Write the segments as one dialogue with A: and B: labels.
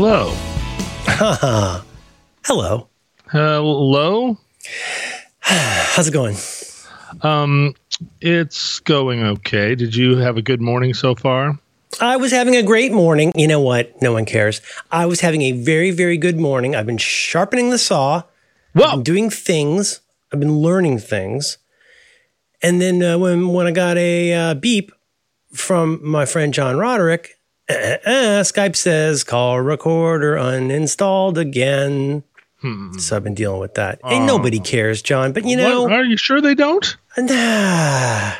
A: Hello.
B: Hello.
A: Hello.
B: How's it going?
A: Um, it's going okay. Did you have a good morning so far?
B: I was having a great morning. You know what? No one cares. I was having a very, very good morning. I've been sharpening the saw.
A: Well,
B: doing things. I've been learning things. And then uh, when when I got a uh, beep from my friend John Roderick, uh, uh, uh, Skype says call recorder uninstalled again. So I've been dealing with that. and nobody cares, John. But you know,
A: what? are you sure they don't?
B: Nah.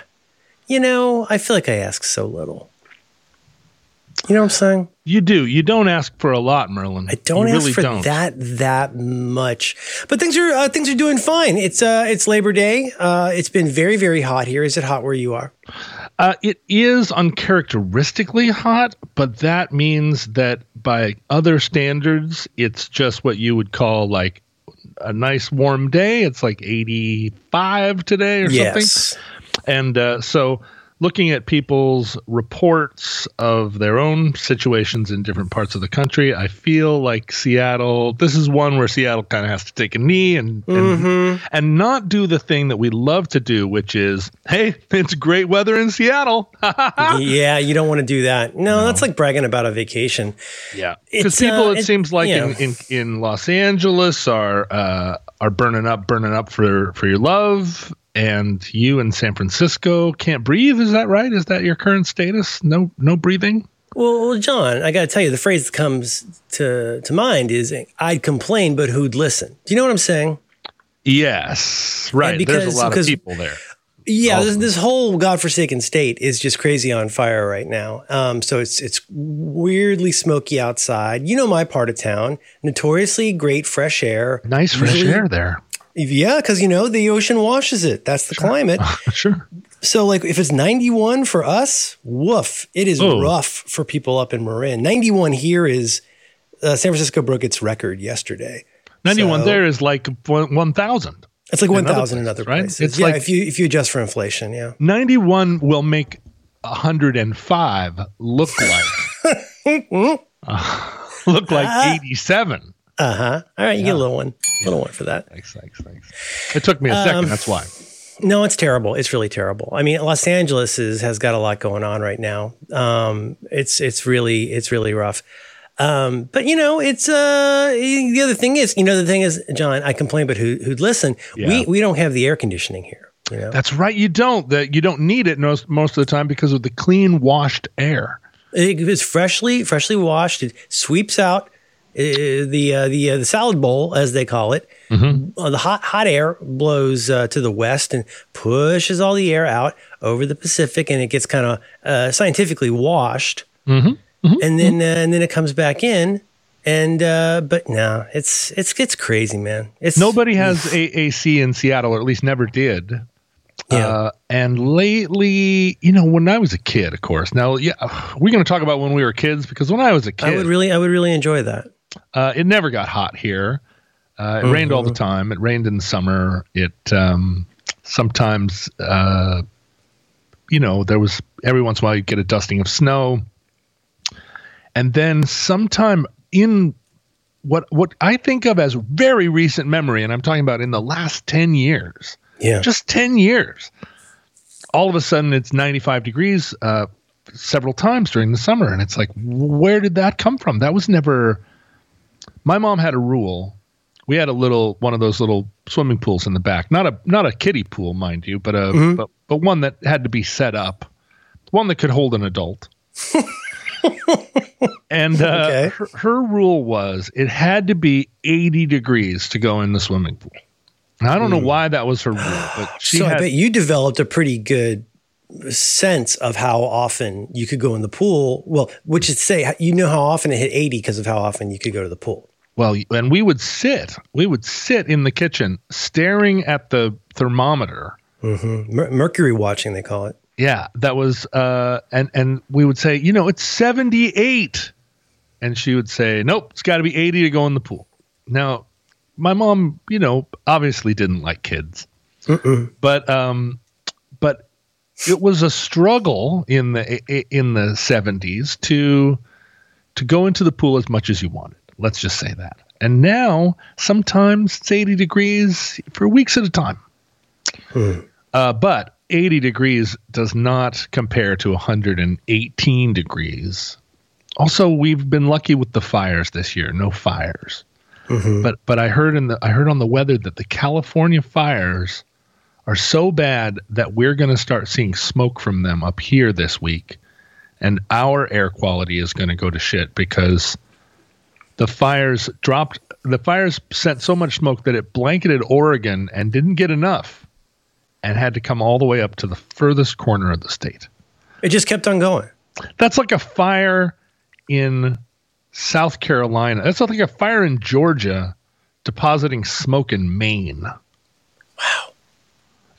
B: You know, I feel like I ask so little. You know what I'm saying?
A: You do. You don't ask for a lot, Merlin.
B: I don't
A: you
B: ask
A: really
B: for
A: don't.
B: that that much. But things are uh, things are doing fine. It's uh it's Labor Day. Uh it's been very very hot here. Is it hot where you are?
A: Uh, it is uncharacteristically hot, but that means that by other standards, it's just what you would call like a nice warm day. It's like 85 today or something. And uh, so, looking at people's reports of their own situations in different parts of the country, I feel like Seattle. This is one where Seattle kind of has to take a knee and and, and not do the thing that we love to do, which is, hey, it's great weather in Seattle.
B: yeah, you don't want to do that. No, that's like bragging about a vacation.
A: yeah, because people,
B: uh,
A: it,
B: it-
A: seems like in, in in Los Angeles are uh, are burning up, burning up for for your love. And you in San Francisco can't breathe. Is that right? Is that your current status? No, no breathing.
B: Well, well, John, I got to tell you, the phrase that comes to to mind is "I'd complain, but who'd listen." Do you know what I'm saying?
A: Yes, right.
B: Because, There's
A: a lot of people there.
B: Yeah, this,
A: Awesome.
B: this whole godforsaken state is just crazy on fire right now. Um, so it's it's weirdly smoky outside. You know my part of town, notoriously great fresh air.
A: Nice fresh
B: Usually-
A: air there.
B: Yeah, because you know the ocean washes it. That's the climate.
A: Sure.
B: So like if it's 91 for us, woof, it is
A: Oh.
B: rough for people up in Marin. 91 here is uh, San Francisco broke its record yesterday.
A: 91
B: So-
A: there is like 1,000.
B: It's like 1,000 in
A: other places, right? It's
B: yeah,
A: like-
B: if you if you adjust for inflation, yeah.
A: 91 will make 105 look like uh, look like 87.
B: Uh huh. All right, you get a little one, little one for that.
A: Thanks, thanks, thanks. It took me a second.
B: Um,
A: that's why.
B: No, it's terrible. It's really terrible. I mean, Los Angeles is, has got a lot going on right now. Um, it's it's really it's really rough. Um, but you know, it's uh, the other thing is, you know, the thing is, John, I complain, but who who'd listen?
A: Yeah.
B: We we don't have the air conditioning here. You know,
A: That's right. You don't. That you don't need it most most of the time because of the clean washed air.
B: it is freshly freshly washed. It sweeps out uh, the uh, the uh, the salad bowl, as they call it. Uh, the hot hot air blows uh, to the west and pushes all the air out over the Pacific, and it gets kind of uh, scientifically washed. And then uh, and then it comes back in. And uh, but no, it's it's it's crazy, man. It's
A: Nobody has AAC in Seattle, or at least never did.
B: Yeah.
A: Uh, and lately, you know, when I was a kid, of course. Now, yeah, we're going to talk about when we were kids because when I was a kid,
B: I would really I would really enjoy that.
A: uh, it never got hot here. Uh, it rained all the time. It rained in the summer. It um, sometimes, uh, you know, there was every once in a while you get a dusting of snow, and then sometime in what what I think of as very recent memory, and I'm talking about in the last ten years,
B: Yeah.
A: just 10 years. All of a sudden, it's 95 degrees uh, several times during the summer. And it's like, where did that come from? That was never. My mom had a rule. We had a little one of those little swimming pools in the back, not a not a kiddie pool, mind you, but a but, but one that had to be set up, one that could hold an adult. and uh,
B: Okay.
A: her, her rule was it had to be 80 degrees to go in the swimming pool. Now, I don't know why that was her rule, but she
B: so I bet you developed a pretty good sense of how often you could go in the pool. Well, which is to say, you know how often it hit 80 because of how often you could go to the pool.
A: Well, and we would sit, we would sit in the kitchen staring at the thermometer.
B: Mer- mercury watching, they call it.
A: Yeah, that was, uh, and and we would say, you know, it's seventy eight, and she would say, nope, it's got to be eighty to go in the pool. Now, my mom, you know, obviously didn't like kids, but um, but it was a struggle in the in the seventies to to go into the pool as much as you wanted. Let's just say that. And now, sometimes it's 80 degrees for weeks at a time. Hmm. Uh, but 80 degrees does not compare to 118 degrees. Also, we've been lucky with the fires this year. No fires. Mm-hmm. But but I heard in the I heard on the weather that the California fires are so bad that we're going to start seeing smoke from them up here this week, and our air quality is going to go to shit because the fires dropped. The fires sent so much smoke that it blanketed Oregon and didn't get enough, and had to come all the way up to the furthest corner of the state.
B: It just kept on going.
A: That's like a fire in South Carolina. That's like a fire in Georgia depositing smoke in Maine.
B: Wow.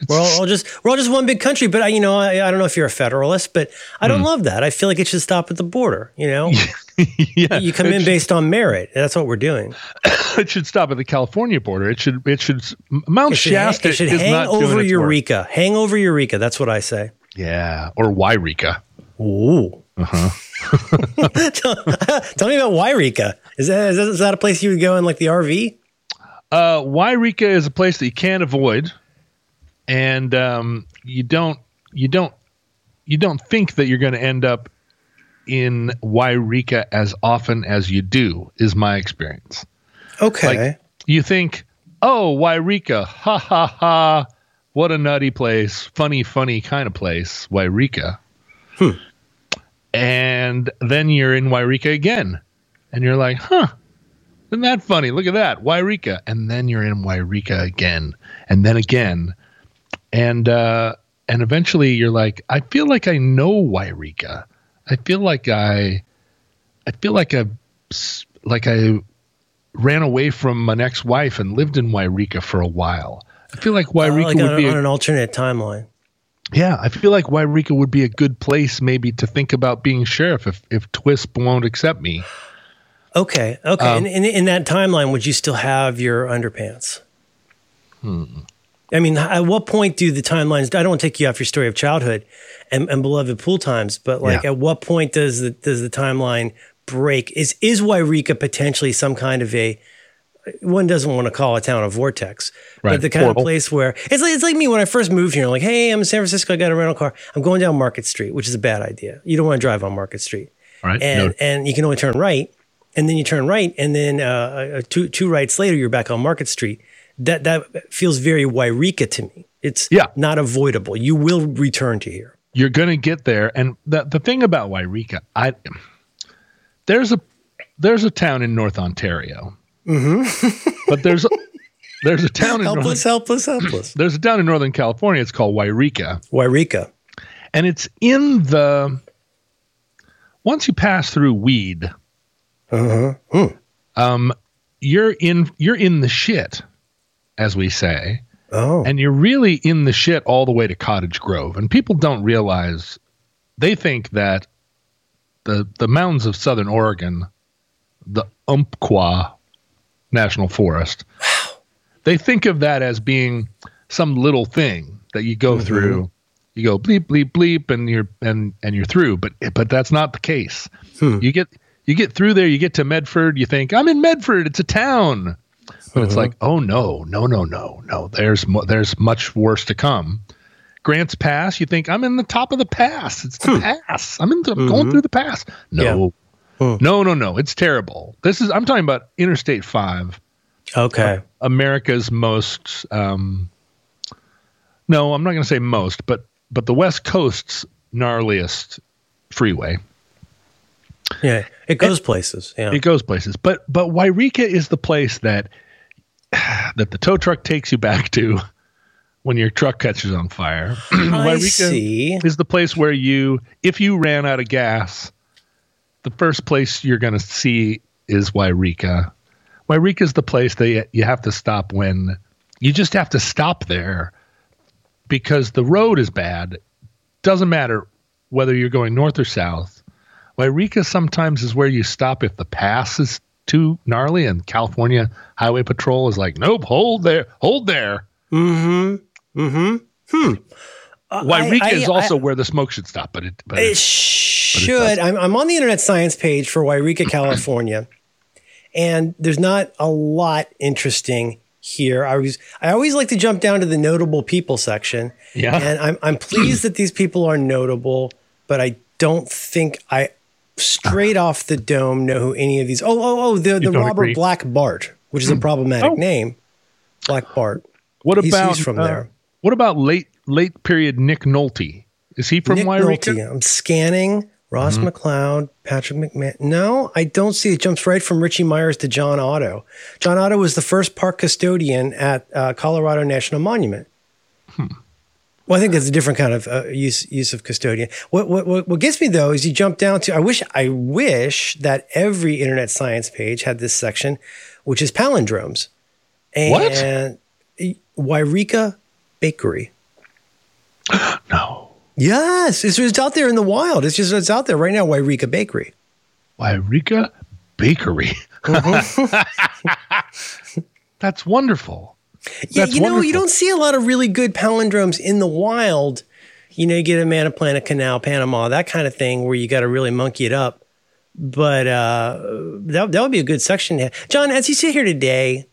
B: We're all, all, just we're all just one big country, but I, you know I, I don't know if you're a federalist, but I don't mm. love that. I feel like it should stop at the border. You know, yeah, you come in should, based on merit. That's what we're doing.
A: it should stop at the California border. It should it should Mount it should Shasta.
B: it should hang over Eureka. Work. Hang over Eureka. That's what I say.
A: Yeah, or Yreka.
B: Ooh. Uh-huh. tell, tell, me about Yreka. Is that, is that is that a place you would go in like the RV?
A: Uh, Yreka is a place that you can't avoid, and um, you don't you don't you don't think that you're going to end up in Yreka as often as you do. Is my experience.
B: Okay.
A: Like, you think, oh, Yreka, ha ha ha, what a nutty place, funny, funny kind of place, Yreka. Hmm and then you're in Yreka again, and you're like, huh, isn't that funny? Look at that, Yreka, and then you're in Yreka again, and then again, and uh, and eventually you're like, I feel like I know Yreka. I feel like I, I feel like I, like I ran away from an ex-wife and lived in Yreka for a while. I feel like Yreka uh, like would
B: on,
A: be
B: on a, an alternate timeline.
A: Yeah, I feel like Yreka would be a good place maybe to think about being sheriff if if Twisp won't accept me.
B: Okay, okay. Um, in, in that timeline, would you still have your underpants? Hmm. I mean, at what point do the timelines? I don't want to take you off your story of childhood and, and beloved pool times, but like, yeah. at what point does the does the timeline break? Is is Yreka potentially some kind of a one doesn't want to call a town a vortex, right. but the kind Horrible. of place where it's like, it's like me when I first moved here. I'm like, hey, I'm in San Francisco. I got a rental car. I'm going down Market Street, which is a bad idea. You don't want to drive on Market Street,
A: right?
B: And no. and you can only turn right, and then you turn right, and then uh, uh, two two rights later, you're back on Market Street. That that feels very Yreka to me. It's yeah. not avoidable. You will return to here.
A: You're going to get there, and the the thing about Yreka, I there's a there's a town in North Ontario Mm-hmm. but there's there's a town in
B: helpless, Northern, helpless, helpless.
A: There's a town in Northern California. It's called Yreka.
B: Yreka,
A: and it's in the once you pass through Weed. Uh-huh. Hmm. Um, you're in you're in the shit, as we say. Oh. And you're really in the shit all the way to Cottage Grove. And people don't realize they think that the the mountains of southern Oregon, the Umpqua National Forest. Wow. They think of that as being some little thing that you go mm-hmm. through. You go bleep bleep bleep and you're and and you're through, but but that's not the case. Hmm. You get you get through there, you get to Medford, you think I'm in Medford, it's a town. But it's like, oh no, no, no, no, no. There's there's much worse to come. Grants Pass, you think I'm in the top of the pass. It's the hmm. pass. I'm in the, mm-hmm. going through the pass. No, Hmm. No, no, no. It's terrible. This is I'm talking about Interstate 5.
B: Okay. Uh,
A: America's most um No, I'm not going to say most, but but the West Coast's gnarliest freeway.
B: Yeah, it goes and, places. Yeah.
A: It goes places. But but Yreka is the place that that the tow truck takes you back to when your truck catches on fire.
B: See.
A: is the place where you if you ran out of gas the first place you're going to see is Yreka. Yreka is the place that you have to stop when you just have to stop there because the road is bad. Doesn't matter whether you're going north or south. Yreka sometimes is where you stop if the pass is too gnarly and California Highway Patrol is like, nope, hold there, hold there.
B: Mm-hmm. Mm-hmm. Hmm.
A: Yreka I, I, is also I, where the smoke should stop, but it, but
B: it, it should. But it I'm, I'm on the Internet Science page for Yreka, California, and there's not a lot interesting here. I was I always like to jump down to the notable people section.
A: Yeah,
B: and I'm I'm pleased that these people are notable, but I don't think I straight off the dome know who any of these. Oh oh oh the the Robert agree. Black Bart, which is a hmm. problematic oh. name. Black Bart.
A: What he's, about he's from uh, there? What about late late period Nick Nolte? Is he from Nick
B: Nolte. I'm scanning. Ross mm-hmm. McLeod, Patrick McMahon. No, I don't see it. Jumps right from Richie Myers to John Otto. John Otto was the first park custodian at uh, Colorado National Monument. Hmm. Well, I think that's a different kind of uh, use use of custodian. What, what what gets me though is you jump down to. I wish I wish that every internet science page had this section, which is palindromes. And what? Yreka Bakery.
A: no.
B: Yes, it's, it's out there in the wild. It's just it's out there right now. Yreka Bakery.
A: Yreka Bakery. Mm-hmm. That's wonderful.
B: Yeah, That's you know, wonderful. you don't see a lot of really good palindromes in the wild. You know, you get a Mana Planet Canal, Panama, that kind of thing, where you got to really monkey it up. But uh, that that would be a good section. John, as you sit here today,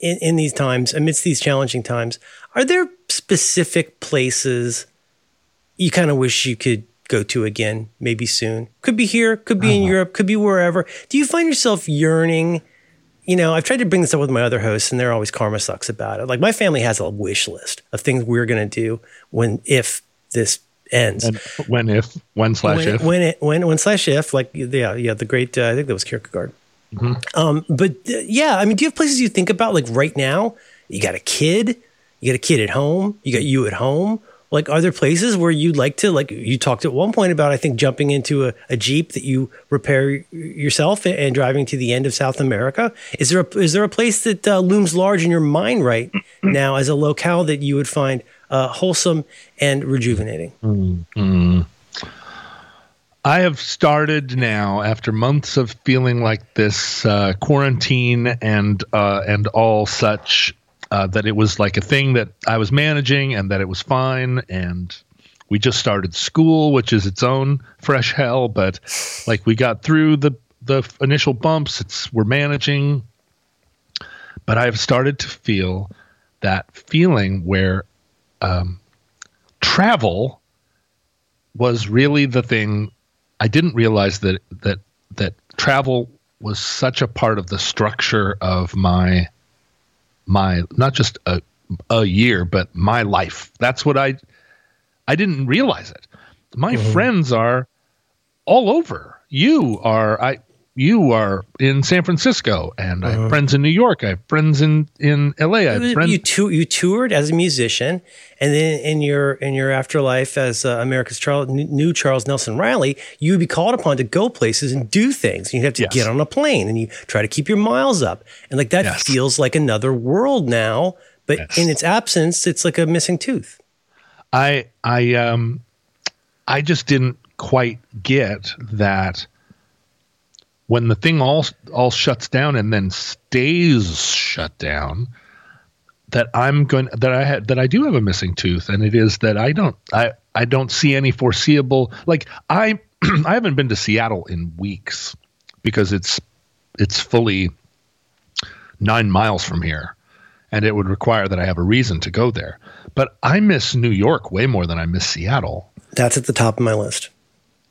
B: in, in these times, amidst these challenging times, are there specific places you kind of wish you could go to again, maybe soon. Could be here, could be in uh-huh. Europe, could be wherever. Do you find yourself yearning? You know, I've tried to bring this up with my other hosts, and they're always karma sucks about it. Like my family has a wish list of things we're going to do when if this ends. And
A: when if when slash
B: when,
A: if
B: when it when when slash if like yeah yeah the great uh, I think that was Kierkegaard. Mm-hmm. Um, but uh, yeah, I mean, do you have places you think about like right now? You got a kid, you got a kid at home, you got you at home like are there places where you'd like to like you talked at one point about i think jumping into a, a jeep that you repair yourself and driving to the end of south america? Is there a, is there a place that uh, looms large in your mind right now as a locale that you would find uh, wholesome and rejuvenating?
A: Mm-hmm. I have started now after months of feeling like this uh, quarantine and uh, and all such uh, that it was like a thing that I was managing and that it was fine. And we just started school, which is its own fresh hell. But like we got through the the initial bumps. It's we're managing. But I've started to feel that feeling where um, travel was really the thing. I didn't realize that that that travel was such a part of the structure of my my not just a a year, but my life. That's what I I didn't realize it. My mm-hmm. friends are all over. You are I you are in San Francisco, and. I have uh-huh. friends in New York. I have friends in in LA. I have friends.
B: You, tu- you toured as a musician, and then in your in your afterlife as uh, America's Charles, new Charles Nelson Reilly, you would be called upon to go places and do things. You'd have to yes. get on a plane, and you try to keep your miles up, and like that yes. feels like another world now. But yes. in its absence, it's like a missing tooth.
A: I I um I just didn't quite get that when the thing all all shuts down and then stays shut down that I'm going that I had that I do have a missing tooth and it is that I don't I I don't see any foreseeable like I I haven't been to Seattle in weeks because it's it's fully 9 miles from here and it would require that I have a reason to go there. But I miss New York way more than I miss Seattle.
B: That's at the top of my list.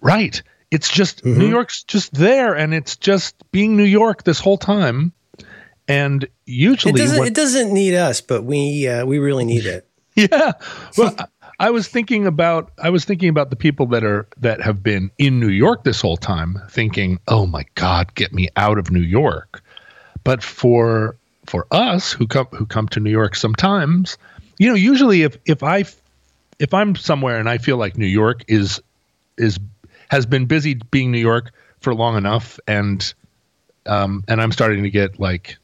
A: Right. It's just mm-hmm. New York's just there, and it's just being New York this whole time. And usually,
B: it doesn't, it doesn't need us, but we uh, we really need it.
A: yeah. Well, I was thinking about I was thinking about the people that are that have been in New York this whole time, thinking, "Oh my God, get me out of New York." But for for us who come who come to New York sometimes, you know, usually if if I if I'm somewhere and I feel like New York is is has been busy being New York for long enough, and um, and I'm starting to get like,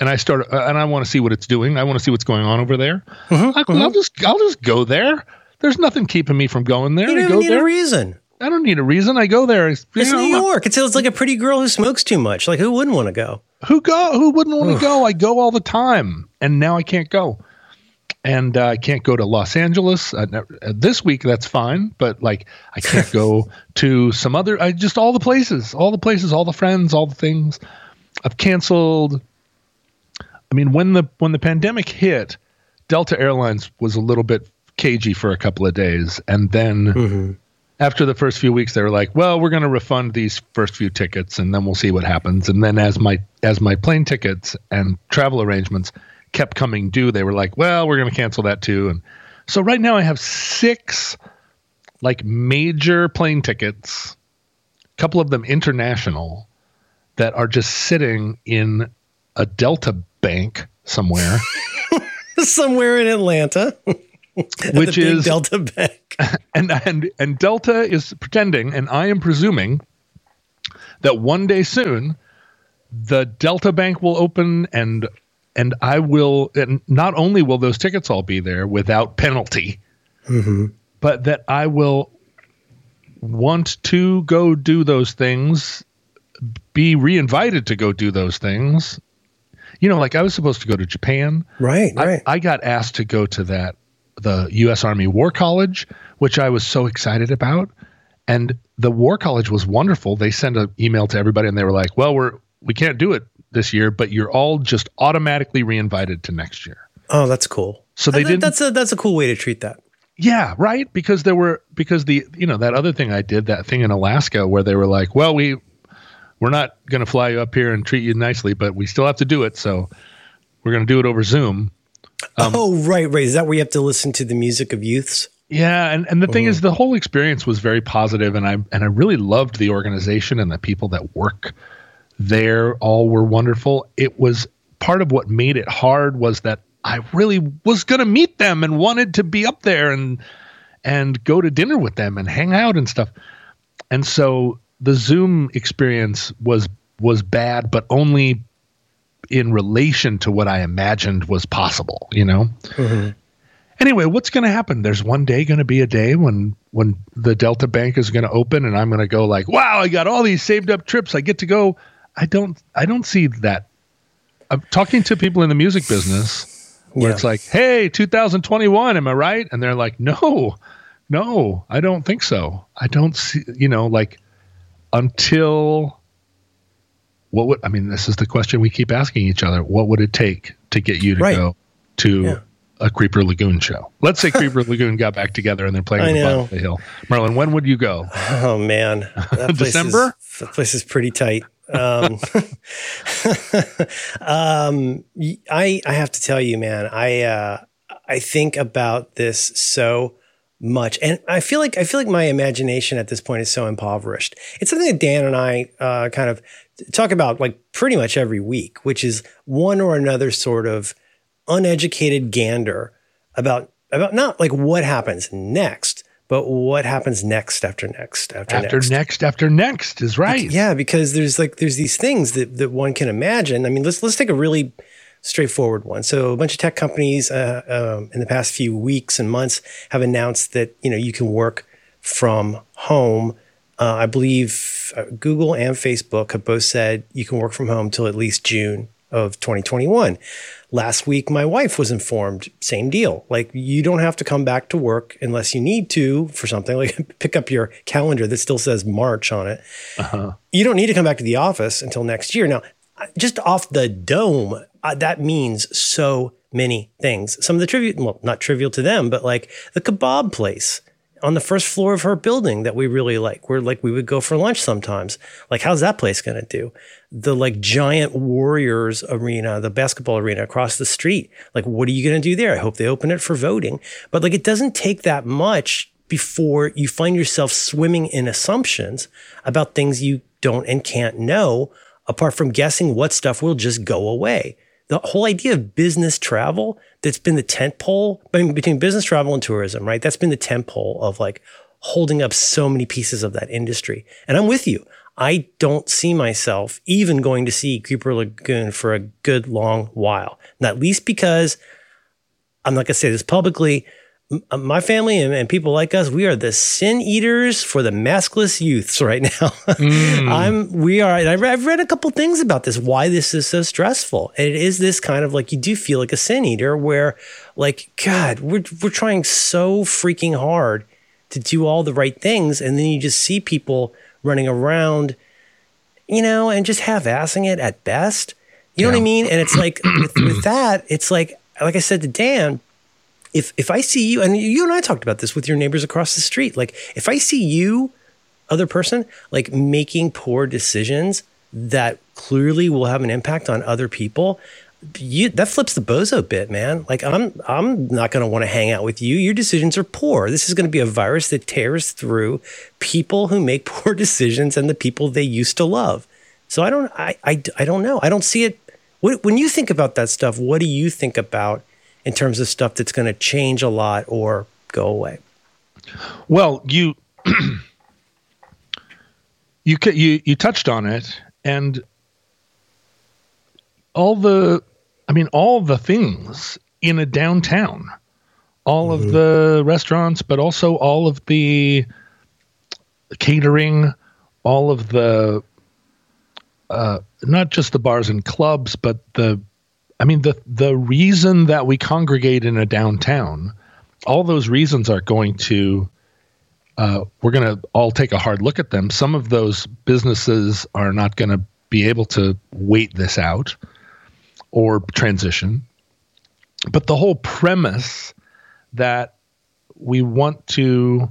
A: and I start uh, and I want to see what it's doing. I want to see what's going on over there. Mm-hmm, I, will mm-hmm. just I'll just go there. There's nothing keeping me from going there.
B: You don't
A: go
B: need
A: there. a
B: reason.
A: I don't need a reason. I go there.
B: It's, it's know, New York. It's, it's like a pretty girl who smokes too much. Like who wouldn't want to go?
A: Who go? Who wouldn't want to go? I go all the time, and now I can't go. And uh, I can't go to Los Angeles uh, uh, this week. That's fine, but like I can't go to some other. I just all the places, all the places, all the friends, all the things. I've canceled. I mean, when the when the pandemic hit, Delta Airlines was a little bit cagey for a couple of days, and then. Mm-hmm. After the first few weeks, they were like, "Well, we're going to refund these first few tickets, and then we'll see what happens." And then, as my as my plane tickets and travel arrangements kept coming due, they were like, well, we're going to cancel that too. And so right now I have six like major plane tickets, a couple of them international, that are just sitting in a Delta bank somewhere.
B: somewhere in Atlanta.
A: which is
B: Delta Bank.
A: And and and Delta is pretending, and I am presuming that one day soon the Delta Bank will open and and I will, and not only will those tickets all be there without penalty, mm-hmm. but that I will want to go do those things, be reinvited to go do those things. You know, like I was supposed to go to Japan.
B: Right,
A: I,
B: right.
A: I got asked to go to that, the U.S. Army War College, which I was so excited about. And the War College was wonderful. They sent an email to everybody and they were like, well, we're, we can't do it this year, but you're all just automatically reinvited to next year.
B: Oh, that's cool.
A: So they did.
B: That's a that's a cool way to treat that.
A: Yeah, right. Because there were because the you know that other thing I did that thing in Alaska where they were like, well, we we're not going to fly you up here and treat you nicely, but we still have to do it. So we're going to do it over Zoom.
B: Um, oh, right, right. Is that where you have to listen to the music of youths?
A: Yeah, and, and the thing is, the whole experience was very positive, and I and I really loved the organization and the people that work there all were wonderful. It was part of what made it hard was that I really was going to meet them and wanted to be up there and and go to dinner with them and hang out and stuff. And so the Zoom experience was was bad, but only in relation to what I imagined was possible, you know? Mm-hmm. Anyway, what's going to happen? There's one day going to be a day when when the Delta Bank is going to open and I'm going to go like, "Wow, I got all these saved up trips. I get to go I don't I don't see that. I'm talking to people in the music business where yeah. it's like, "Hey, 2021, am I right?" And they're like, "No, no, I don't think so. I don't see. You know, like until what would I mean? This is the question we keep asking each other. What would it take to get you to right. go to?" Yeah a Creeper Lagoon show. Let's say Creeper Lagoon got back together and they're playing on the bottom of the hill. Merlin, when would you go?
B: Oh man,
A: December.
B: Is, that place is pretty tight. Um, um, I I have to tell you, man, I uh, I think about this so much, and I feel like I feel like my imagination at this point is so impoverished. It's something that Dan and I uh, kind of talk about like pretty much every week, which is one or another sort of uneducated gander about about not like what happens next, but what happens next after next after,
A: after next. next after next is right.
B: Yeah, because there's like there's these things that that one can imagine. I mean, let's let's take a really straightforward one. So a bunch of tech companies uh, um, in the past few weeks and months have announced that you know you can work from home. Uh, I believe uh, Google and Facebook have both said you can work from home till at least June of 2021. Last week, my wife was informed, same deal. Like, you don't have to come back to work unless you need to for something. Like, pick up your calendar that still says March on it. Uh-huh. You don't need to come back to the office until next year. Now, just off the dome, uh, that means so many things. Some of the trivial, well, not trivial to them, but like the kebab place on the first floor of her building that we really like. We're like, we would go for lunch sometimes. Like, how's that place going to do? The like giant Warriors arena, the basketball arena across the street. Like, what are you going to do there? I hope they open it for voting. But like, it doesn't take that much before you find yourself swimming in assumptions about things you don't and can't know, apart from guessing what stuff will just go away the whole idea of business travel that's been the tent pole between business travel and tourism, right? That's been the tent pole of like holding up so many pieces of that industry. And I'm with you. I don't see myself even going to see Creeper Lagoon for a good long while. Not least because I'm not going to say this publicly. My family and, and people like us, we are the sin eaters for the maskless youths right now. Mm. I'm, we are, and I've read a couple things about this, why this is so stressful. And it is this kind of like, you do feel like a sin eater where like, God, we're, we're trying so freaking hard to do all the right things. And then you just see people running around, you know, and just half assing it at best. You know what I mean? And it's like with, with that, it's like like I said to Dan, if if I see you and you and I talked about this with your neighbors across the street, like if I see you, other person, like making poor decisions that clearly will have an impact on other people, you that flips the bozo bit, man. Like I'm I'm not to want to hang out with you. Your decisions are poor. This is to be a virus that tears through people who make poor decisions and the people they used to love. So I don't I I, I don't know. I don't see it when you think about that stuff, what do you think about in terms of stuff that's going to change a lot or go away?
A: Well, you you you you touched on it, and all the, I mean, all the things in a downtown, all of the restaurants, but also all of the catering, all of the, uh, not just the bars and clubs, but the, I mean, the the reason that we congregate in a downtown, all those reasons are going to uh, we're going to all take a hard look at them. Some of those businesses are not going to be able to wait this out or transition. But the whole premise that we want to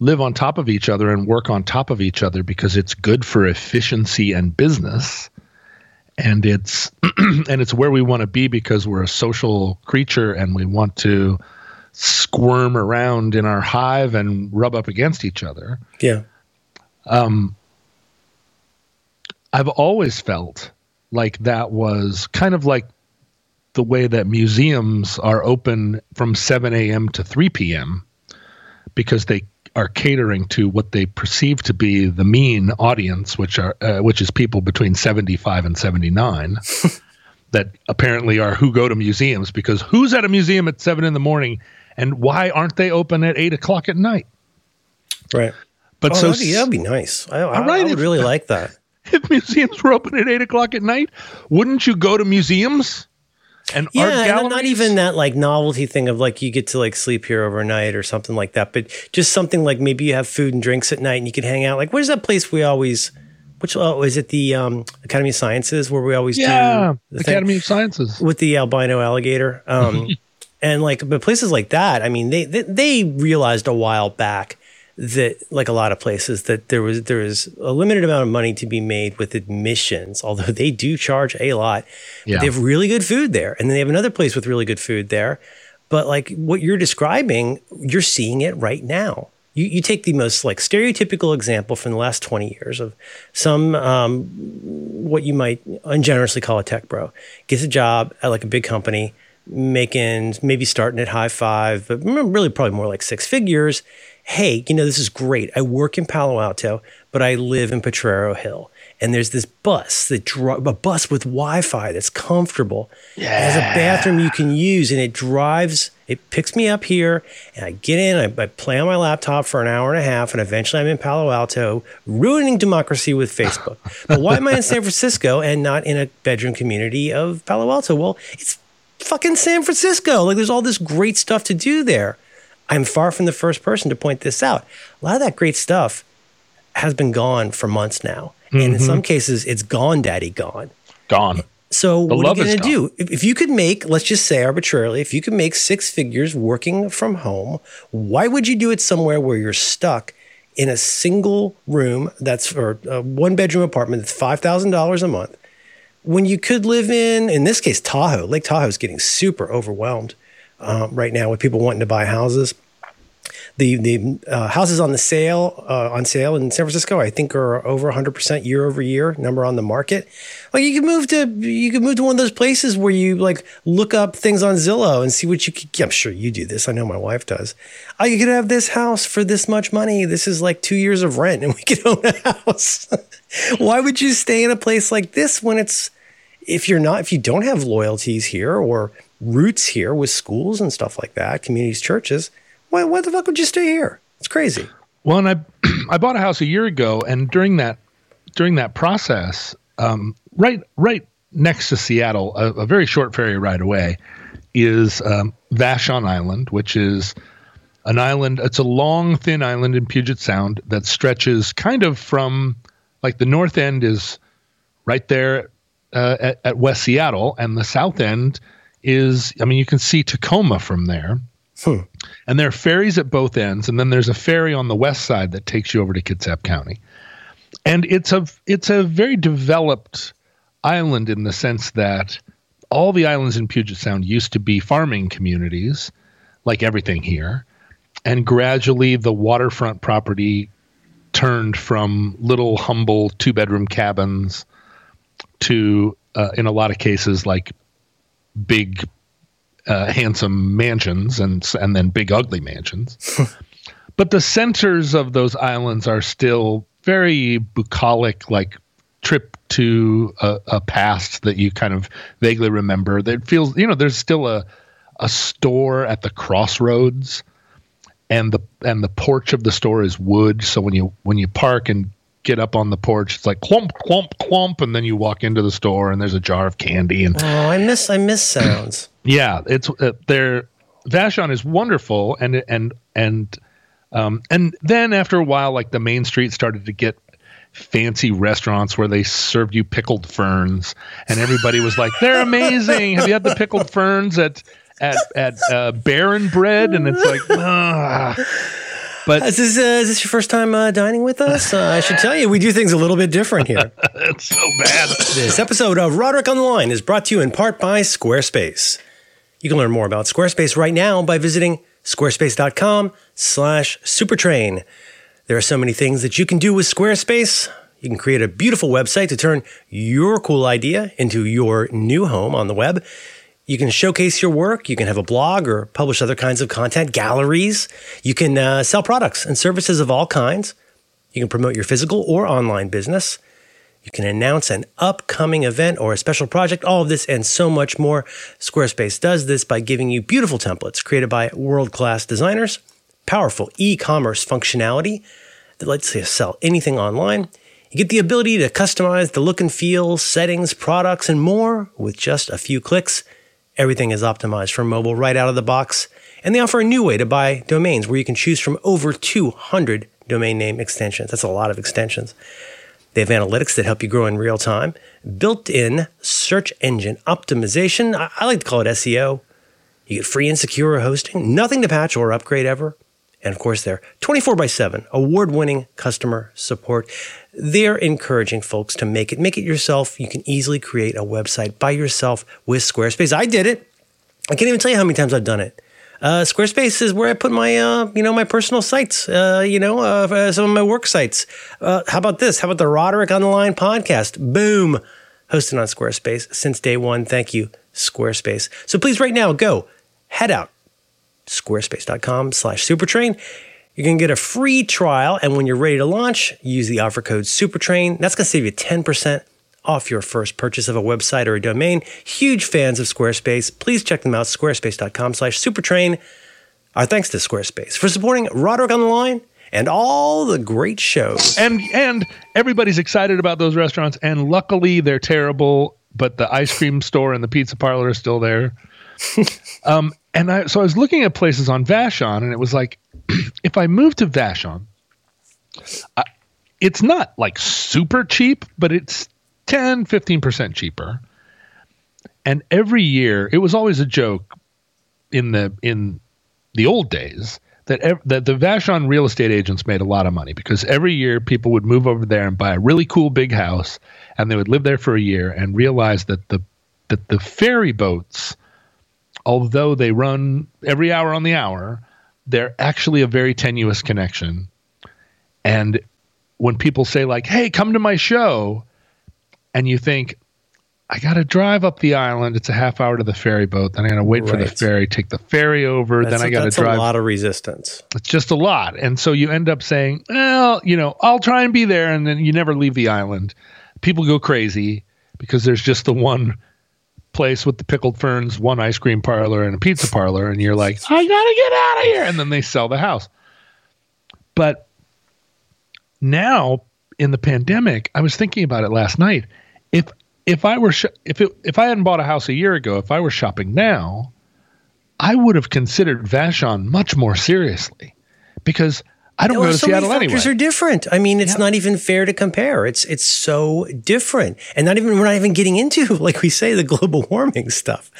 A: live on top of each other and work on top of each other because it's good for efficiency and business and it's and it's where we want to be because we're a social creature and we want to squirm around in our hive and rub up against each other.
B: Yeah.
A: Um, I've always felt like that was kind of like the way that museums are open from 7 a.m. to 3 p.m. because they are catering to what they perceive to be the mean audience, which are uh, which is people between 75 and 79. that apparently are who go to museums because who's at a museum at seven in the morning and why aren't they open at eight o'clock at night?
B: Right.
A: But
B: Oh,
A: so
B: that'd, be, that'd be nice. I, I,
A: right,
B: I would
A: if-
B: really like that.
A: if museums were open at eight o'clock at night, wouldn't you go to museums and art
B: Yeah, and not even that like novelty thing of like you get to like sleep here overnight or something like that, but just something like maybe you have food and drinks at night and you can hang out. Like, where's that place we always? Which oh, is it? The um, Academy of Sciences where we always
A: yeah,
B: do the thing
A: Academy of Sciences.
B: with the albino alligator. Um, and like, but places like that, I mean, they, they they realized a while back that, like a lot of places, that there was there was a limited amount of money to be made with admissions. Although they do charge a lot,
A: Yeah.
B: they have really good food there, and then they have another place with really good food there. But like what you're describing, you're seeing it right now. You, you take the most like stereotypical example from the last 20 years of some um, what you might ungenerously call a tech bro gets a job at like a big company making maybe starting at high five but really probably more like six figures. Hey you know this is great. I work in palo alto but i live in potrero hill. And there's this bus that dri- a bus with wi-fi that's comfortable. It has a bathroom you can use and it drives it picks me up here and i get in I, I play on my laptop for an hour and a half and eventually i'm in palo alto ruining democracy with facebook. But why am i in san francisco and not in a bedroom community of palo alto? Well it's fucking san francisco. Like there's all this great stuff to do there. I'm far from the first person to point this out. A lot of that great stuff has been gone for months now. And in some cases it's gone daddy gone.
A: Gone.
B: so what
A: love
B: are you going to do? If, if you could make, let's just say arbitrarily, if you could make six figures working from home, why would you do it somewhere where you're stuck in a single room that's or a one bedroom apartment that's five thousand dollars a month, when you could live in, in this case, Tahoe. Lake Tahoe is getting super overwhelmed um, right now with people wanting to buy houses the the uh, houses on the sale uh, on sale in San Francisco, I think, are over 100 percent year over year number on the market. Like you can move to you can move to one of those places where you like look up things on Zillow and see what you could. I'm sure you do this. I know my wife does. I could have this house for this much money. This is like two years of rent, and we could own a house. Why would you stay in a place like this when it's if you're not if you don't have loyalties here or roots here with schools and stuff like that, communities, churches? Why, why the fuck would you stay here? It's crazy.
A: Well, and I I bought a house a year ago, and during that during that process, um, right right next to Seattle, a, a, very short ferry ride away, is um, Vashon Island, which is an island. It's a long, thin island in Puget Sound that stretches kind of from like the north end is right there uh, at, at West Seattle, and the south end is, I mean, you can see Tacoma from there. Hmm. And there are ferries at both ends, and then there's a ferry on the west side that takes you over to Kitsap County. And it's a it's a very developed island in the sense that all the islands in Puget Sound used to be farming communities, like everything here, and gradually the waterfront property turned from little humble two bedroom cabins to, uh, in a lot of cases, like big, uh, handsome mansions and and then big ugly mansions. but the centers of those islands are still very bucolic, like trip to a, a, past that you kind of vaguely remember. That feels, you know, there's still a a store at the crossroads, and the and the porch of the store is wood. So when you when you park and get up on the porch. It's like clump, clump, clump, and then you walk into the store and there's a jar of candy. And
B: oh, I miss I miss sounds.
A: yeah, it's uh, there. Vashon is wonderful, and and and um, and then after a while, like the main street started to get fancy restaurants where they served you pickled ferns, and everybody was like, "They're amazing! Have you had the pickled ferns at at at uh, Baron Bread?" And it's like, ah.
B: But is this, uh, is this your first time uh, dining with us? Uh, I should tell you, we do things a little bit different here.
A: That's so bad.
B: This episode of Roderick on the Line is brought to you in part by Squarespace. You can learn more about Squarespace right now by visiting squarespace.com/supertrain. There are so many things that you can do with Squarespace. You can create a beautiful website to turn your cool idea into your new home on the web. You can showcase your work. You can have a blog or publish other kinds of content, galleries. You can uh, sell products and services of all kinds. You can promote your physical or online business. You can announce an upcoming event or a special project, all of this and so much more. Squarespace does this by giving you beautiful templates created by world class designers, powerful e commerce functionality that lets you sell anything online. You get the ability to customize the look and feel, settings, products, and more with just a few clicks. Everything is optimized for mobile right out of the box. And they offer a new way to buy domains where you can choose from over 200 domain name extensions. That's a lot of extensions. They have analytics that help you grow in real time, built in search engine optimization. I, like to call it SEO. You get free and secure hosting, nothing to patch or upgrade ever. And of course, they're 24 by 7, award winning customer support. They're encouraging folks to make it. Make it yourself. You can easily create a website by yourself with Squarespace. I did it. I can't even tell you how many times I've done it. Uh, Squarespace is where I put my, uh, you know, my personal sites, uh, you know, uh, some of my work sites. Uh, how about this? How about the Roderick on the Line podcast? Boom, hosted on Squarespace since day one. Thank you, Squarespace. So please, right now, go head out squarespace.com slash supertrain. You can get a free trial. And when you're ready to launch, use the offer code supertrain. That's going to save you 10% off your first purchase of a website or a domain. Huge fans of Squarespace. Please check them out, squarespace.com slash supertrain. Our thanks to Squarespace for supporting Roderick on the Line and all the great shows.
A: And and everybody's excited about those restaurants. And luckily they're terrible, but the ice cream store and the pizza parlor are still there. um, and I, so I was looking at places on Vashon, and it was like, if I move to Vashon, I, it's not like super cheap, but it's 10, 15% cheaper. And every year, it was always a joke in the in the old days that ev- that the Vashon real estate agents made a lot of money because every year people would move over there and buy a really cool big house, and they would live there for a year and realize that the that the ferry boats although they run every hour on the hour, they're actually a very tenuous connection. And when people say, like, hey, come to my show, and you think, I got to drive up the island. It's a half hour to the ferry boat. Then I got to wait right. for the ferry, take the ferry over. That's then I got to drive.
B: a lot of resistance.
A: It's just a lot. And so you end up saying, well, you know, I'll try and be there. And then you never leave the island. People go crazy because there's just the one place with the pickled ferns, one ice cream parlor and a pizza parlor, and you're like, I gotta get out of here, and then they sell the house. But now in the pandemic, I was thinking about it last night. If if I were sh- if it, if I hadn't bought a house a year ago, if I were shopping now, I would have considered Vashon much more seriously because I don't go to
B: so
A: Seattle
B: many factors
A: anyway.
B: are different. I mean, it's
A: Yeah.
B: not even fair to compare. It's it's so different, and not even we're not even getting into like we say the global warming stuff,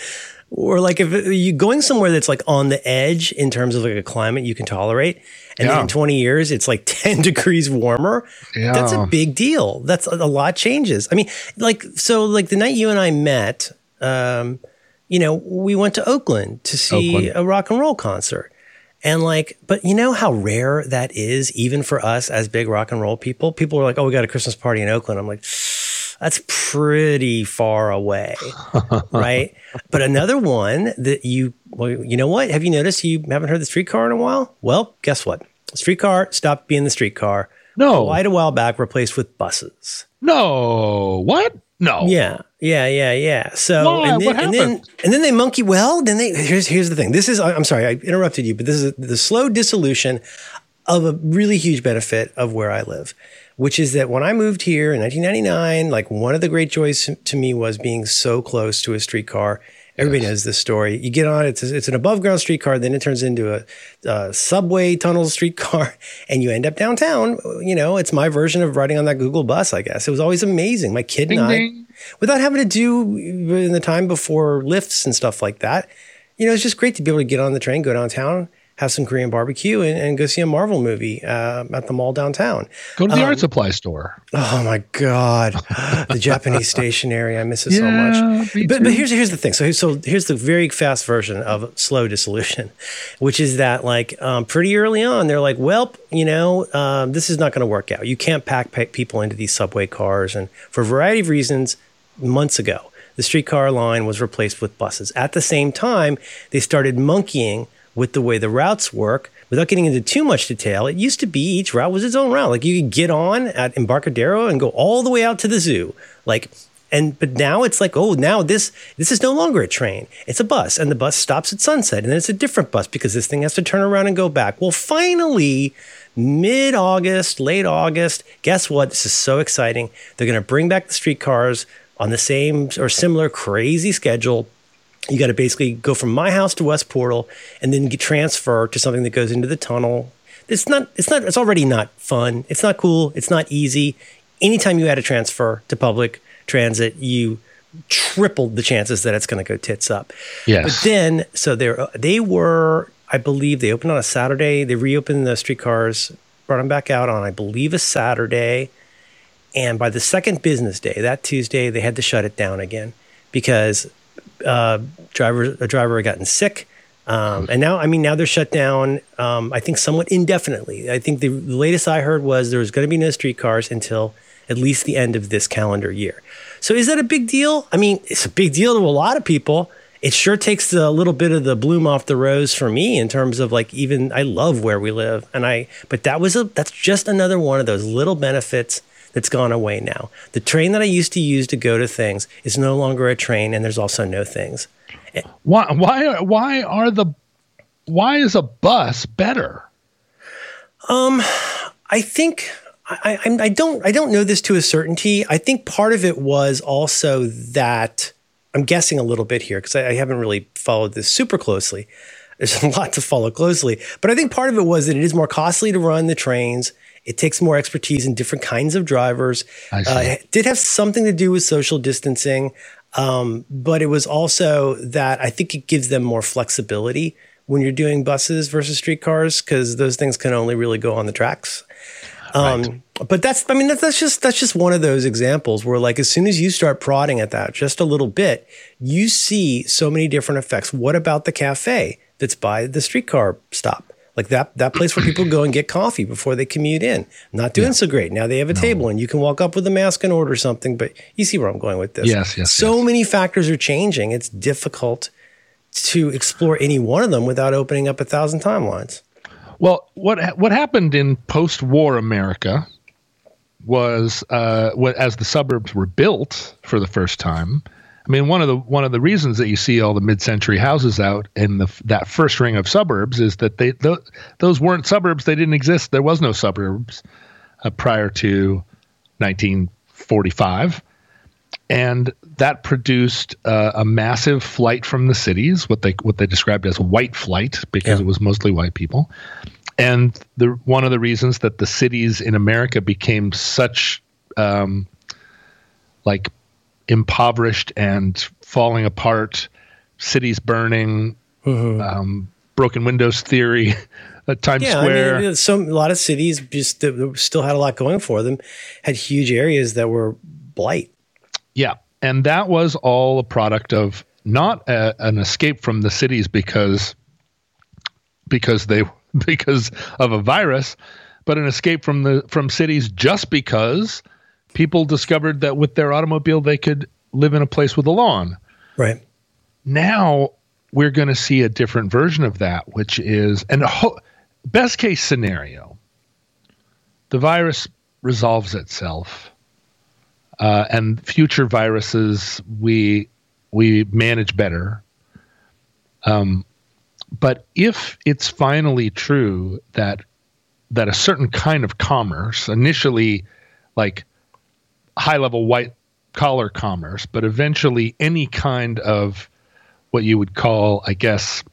B: or like if you going somewhere that's like on the edge in terms of like a climate you can tolerate, and
A: Yeah.
B: in twenty years it's like ten degrees warmer. That's a big deal. That's a, a lot changes. I mean, like so like the night you and I met. Um, you know, we went to Oakland to see
A: Oakland.
B: a rock and roll concert. And like, but you know how rare that is, even for us as big rock and roll people? People are like, oh, we got a Christmas party in Oakland. I'm like, that's pretty far away. right. But another one that you, well, you know what? Have you noticed you haven't heard the streetcar in a while? Well, guess what? Streetcar stopped being the streetcar
A: no,
B: quite a while back, replaced with buses.
A: no, what? No,
B: Yeah, yeah, yeah, yeah. So
A: Why?
B: and then
A: What
B: and then and then they monkey. Well, then they here's here's the thing. This is I'm sorry I interrupted you, but this is the slow dissolution of a really huge benefit of where I live, which is that when I moved here in 1999, like one of the great joys to me was being so close to a streetcar. Everybody knows this story. You get on it's it's an above ground streetcar, then it turns into a, a subway tunnel streetcar, and you end up downtown. You know, it's my version of riding on that Google bus. I guess it was always amazing. My kid
A: Ding,
B: and I
A: ding.
B: without having to do in the time before lifts and stuff like that. You know, it's just great to be able to get on the train, go downtown, have some Korean barbecue, and, and go see a Marvel movie uh, at the mall downtown.
A: Go to the
B: Um,
A: art supply store.
B: Oh my god, the Japanese stationery! I miss it so much. But but here's here's the thing. So so here's the very fast version of slow dissolution, which is that like um, pretty early on they're like, well, you know, um, this is not going to work out. You can't pack pa- people into these subway cars, and for a variety of reasons, months ago. The streetcar line was replaced with buses. At the same time, they started monkeying with the way the routes work. Without getting into too much detail, it used to be each route was its own route. Like you could get on at Embarcadero and go all the way out to the zoo. Like and but now it's like, oh, now this this is no longer a train. It's a bus. And the bus stops at sunset. And then it's a different bus because this thing has to turn around and go back. Well, finally, mid-August, late August, guess what? This is so exciting. They're gonna bring back the streetcars on the same or similar crazy schedule you got to basically go from my house to West Portal and then get transfer to something that goes into the tunnel. It's not, it's not, it's already not fun. It's not cool. It's not easy. Anytime you add a transfer to public transit, you tripled the chances that it's going to go tits up.
A: Yes.
B: But then, so they they were, I believe, they opened on a Saturday. They reopened the streetcars, brought them back out on, I believe, a Saturday. And by the second business day, that Tuesday, they had to shut it down again because uh, driver a driver had gotten sick. Um, and now, I mean, now they're shut down. Um, I think somewhat indefinitely. I think the, latest I heard was there was going to be no streetcars until at least the end of this calendar year. So, is that a big deal? I mean, it's a big deal to a lot of people. It sure takes a little bit of the bloom off the rose for me in terms of like even I love where we live, and I. But that was a that's just another one of those little benefits that's gone away now. The train that I used to use to go to things is no longer a train, and there's also no things.
A: Why? Why? Why are the? Why is a bus better?
B: Um, I think I, I, I don't I don't know this to a certainty. I think part of it was also that I'm guessing a little bit here because I, I haven't really followed this super closely. There's a lot to follow closely, but I think part of it was that it is more costly to run the trains. It takes more expertise in different kinds of drivers. Uh, it did have something to do with social distancing, um, but it was also that I think it gives them more flexibility when you're doing buses versus streetcars because those things can only really go on the tracks. Um, But that's, I mean, that's, that's just that's just one of those examples where, like, as soon as you start prodding at that just a little bit, you see so many different effects. What about the cafe that's by the streetcar stop? Like that that place where people go and get coffee before they commute in. Not doing so great. Now they have a table and you can walk up with a mask and order something. But you see where I'm going with this.
A: Yes, yes,
B: So
A: yes.
B: many factors are changing. It's difficult to explore any one of them without opening up a thousand timelines.
A: Well, what what happened in post-war America was uh, what, as the suburbs were built for the first time, I mean, one of the one of the reasons that you see all the mid-century houses out in the that first ring of suburbs is that they th- those weren't suburbs. They didn't exist. There was no suburbs uh, prior to 1945, and that produced uh, a massive flight from the cities. What they what they described as white flight because yeah. it was mostly white people. And the one of the reasons that the cities in America became such um, like impoverished and falling apart, cities burning, mm-hmm. um, broken windows theory, Times yeah, Square.
B: I mean, some a lot of cities just still had a lot going for them, had huge areas that were blight.
A: Yeah, and that was all a product of not a, an escape from the cities because because they because of a virus, but an escape from the from cities just because people discovered that with their automobile they could live in a place with a lawn.
B: Right.
A: Now we're going to see a different version of that, which is and ho- best case scenario, the virus resolves itself, uh, and future viruses we we manage better. Um, but if it's finally true that that a certain kind of commerce initially like high level white collar commerce, but eventually any kind of what you would call, I guess,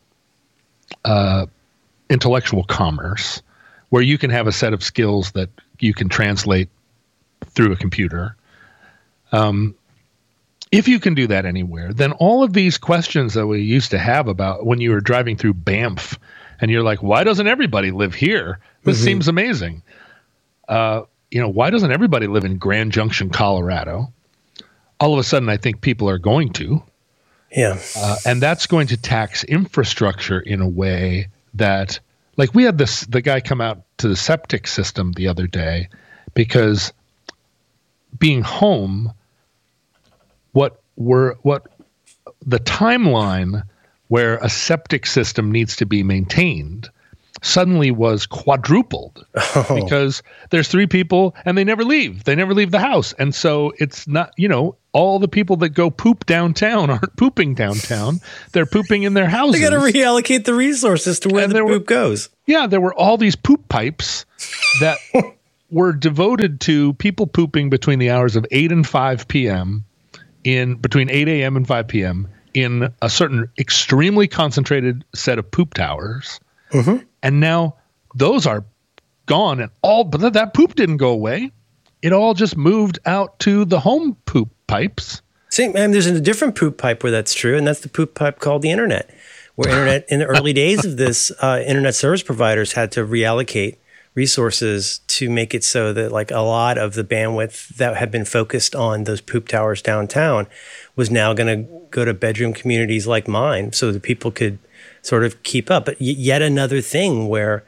A: uh, intellectual commerce, where you can have a set of skills that you can translate through a computer. Um, if you can do that anywhere, then all of these questions that we used to have about when you were driving through Banff and you're like, why doesn't everybody live here? This mm-hmm. seems amazing. Uh, you know, why doesn't everybody live in Grand Junction, Colorado? All of a sudden, I think people are going to.
B: Yeah.
A: Uh, and that's going to tax infrastructure in a way that, like, we had this, the guy come out to the septic system the other day because being home, what were, what the timeline where a septic system needs to be maintained suddenly was quadrupled oh. because there's three people and they never leave. They never leave the house. And so it's not, you know, all the people that go poop downtown aren't pooping downtown. They're pooping in their houses.
B: They got to reallocate the resources to where and the poop were, goes.
A: Yeah, there were all these poop pipes that were devoted to people pooping between the hours of 8 and 5 p.m. in between 8 a.m. and 5 p.m. in a certain extremely concentrated set of poop towers. Mm-hmm and now those are gone and all but that poop didn't go away. It all just moved out to the home poop pipes.
B: See, man, there's a different poop pipe where that's true and that's the poop pipe called the internet where internet in the early days of this uh, internet service providers had to reallocate resources to make it so that like a lot of the bandwidth that had been focused on those poop towers downtown was now going to go to bedroom communities like mine so that people could sort of keep up. But yet another thing where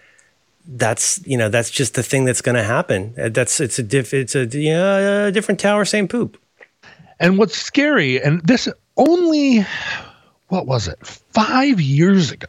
B: that's you know that's just the thing that's going to happen. Uh, that's it's a diff it's a you know, a different tower, same poop.
A: And what's scary, and this only what was it five years ago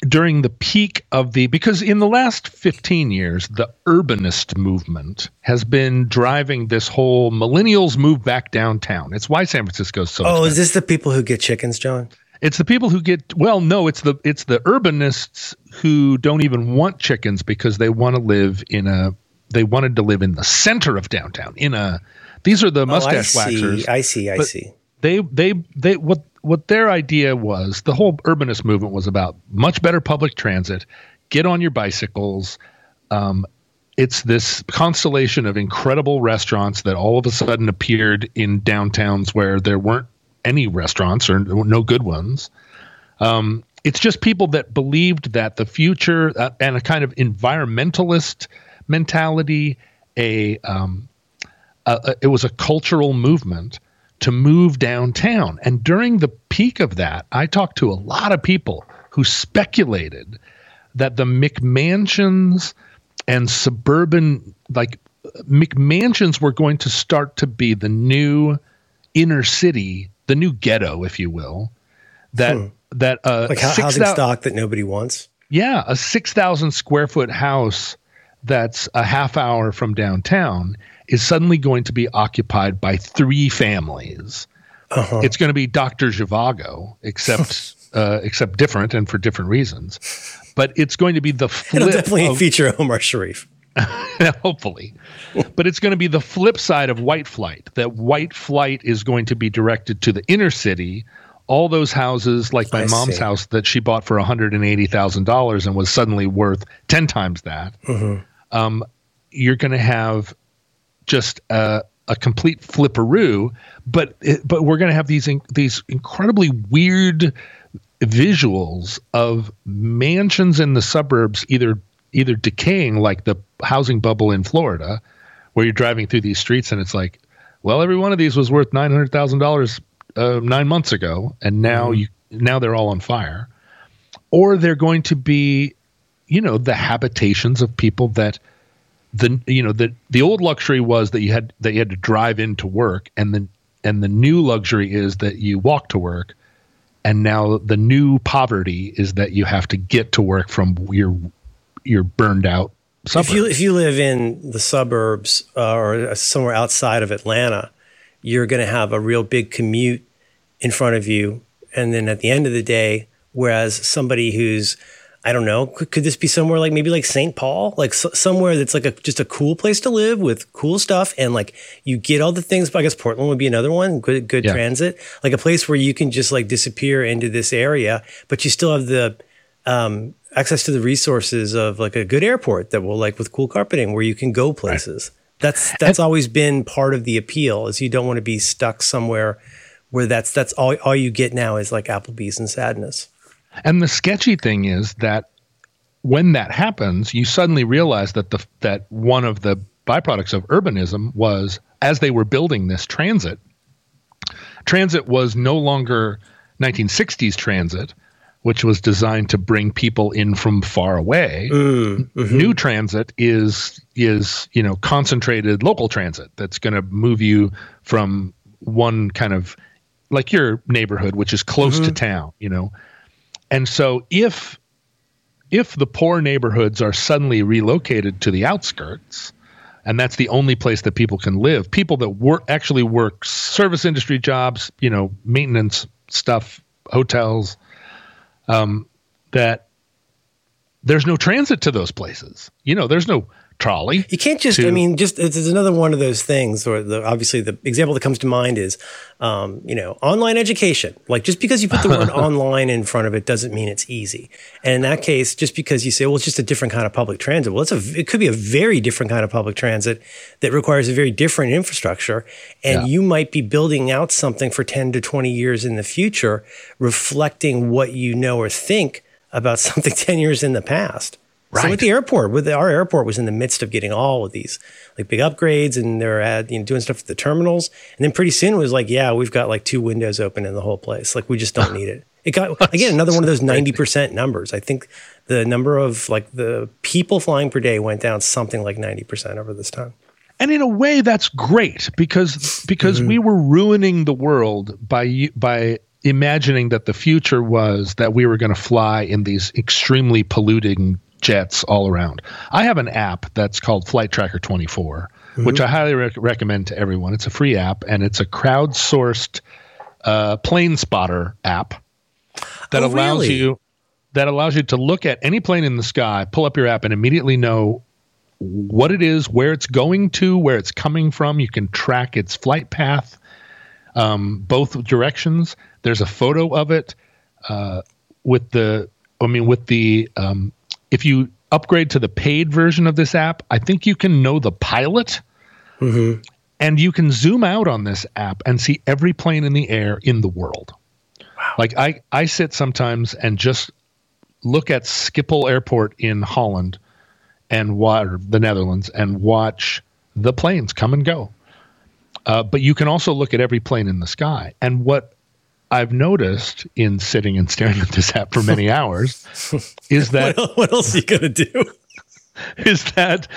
A: during the peak of the because in the last 15 years the urbanist movement has been driving this whole millennials move back downtown it's why san francisco's so
B: oh expensive. is this the people who get chickens john
A: it's the people who get well. No, it's the it's the urbanists who don't even want chickens because they want to live in a. They wanted to live in the center of downtown. In a. These are the mustache
B: oh, I
A: waxers.
B: See, I see. I see.
A: They they they what what their idea was. The whole urbanist movement was about much better public transit. Get on your bicycles. Um, it's this constellation of incredible restaurants that all of a sudden appeared in downtowns where there weren't any restaurants or no good ones. Um, it's just people that believed that the future uh, and a kind of environmentalist mentality, a, um, a, a, it was a cultural movement to move downtown. And during the peak of that, I talked to a lot of people who speculated that the McMansions and suburban, like McMansions, were going to start to be the new inner city the new ghetto, if you will. That hmm. that uh,
B: like housing stock that nobody wants.
A: Yeah, a six thousand square foot house that's a half hour from downtown is suddenly going to be occupied by three families. Uh-huh. It's going to be Dr. Zhivago, except uh, except different and for different reasons. But it's going to be the flip.
B: It'll definitely of, feature Omar Sharif.
A: hopefully. but it's going to be the flip side of white flight. That white flight is going to be directed to the inner city. All those houses, like my I mom's see. house that she bought for $180,000 and was suddenly worth 10 times that, mm-hmm. um, you're going to have just a, a complete flipperoo. But, but we're going to have these, these incredibly weird visuals of mansions in the suburbs either either decaying like the housing bubble in Florida, where you're driving through these streets and it's like, well, every one of these was worth nine hundred thousand uh, dollars nine months ago, and now mm-hmm. you now they're all on fire, or they're going to be, you know, the habitations of people that the you know the the old luxury was that you had that you had to drive into work, and the and the new luxury is that you walk to work and now the new poverty is that you have to get to work from your your burned out
B: suburbs. If you if you live in the suburbs uh, or somewhere outside of Atlanta, you're going to have a real big commute in front of you, and then at the end of the day, whereas somebody who's I don't know. Could, could this be somewhere like maybe like St. Paul, like s- somewhere that's like a just a cool place to live with cool stuff, and like you get all the things. But I guess Portland would be another one. Good, good yeah. transit, like a place where you can just like disappear into this area, but you still have the um, access to the resources of like a good airport that will like with cool carpeting where you can go places. Right. That's that's and, always been part of the appeal. Is you don't want to be stuck somewhere where that's that's all all you get now is like Applebee's and sadness.
A: And the sketchy thing is that when that happens, you suddenly realize that the that one of the byproducts of urbanism was as they were building this transit, transit was no longer 1960s transit, which was designed to bring people in from far away. Mm, mm-hmm. New transit is is you know concentrated local transit that's going to move you from one kind of like your neighborhood, which is close mm-hmm. to town, you know, and so if if the poor neighborhoods are suddenly relocated to the outskirts, and that's the only place that people can live, people that work actually work service industry jobs, you know, maintenance stuff, hotels, um, that there's no transit to those places. You know, there's no trolley.
B: You can't just. To, I mean, just it's, it's, another one of those things. Or the, obviously, the example that comes to mind is, um, you know, online education. Like just because you put the word online in front of it doesn't mean it's easy. And in that case, just because you say, well, it's just a different kind of public transit. Well, it's a. It could be a very different kind of public transit that requires a very different infrastructure, and yeah. you might be building out something for ten to twenty years in the future, reflecting what you know or think about something 10 years in the past. Right. So at the airport, with the, our airport was in the midst of getting all of these like big upgrades, and they're at you know doing stuff at the terminals, and then pretty soon it was like, yeah, we've got like two windows open in the whole place. Like we just don't need it. It got again another one of those ninety percent numbers. I think the number of like the people flying per day went down something like ninety percent over this time.
A: And in a way, that's great because because mm-hmm. we were ruining the world by by imagining that the future was that we were going to fly in these extremely polluting jets all around. I have an app that's called Flight Tracker 24, mm-hmm. which I highly rec- recommend to everyone. It's a free app and it's a crowdsourced uh, plane spotter app that oh, allows really? you that allows you to look at any plane in the sky, pull up your app, and immediately know what it is, where it's going to, where it's coming from. You can track its flight path, um, both directions. There's a photo of it uh, with the, I mean, with the um, if you upgrade to the paid version of this app, I think you can know the pilot. Mm-hmm. And you can zoom out on this app and see every plane in the air in the world. Wow. Like I, I sit sometimes and just look at Schiphol Airport in Holland and water the Netherlands and watch the planes come and go. Uh, but you can also look at every plane in the sky. And what I've noticed in sitting and staring at this app for many hours is that
B: what, what else are you going to do?
A: Is that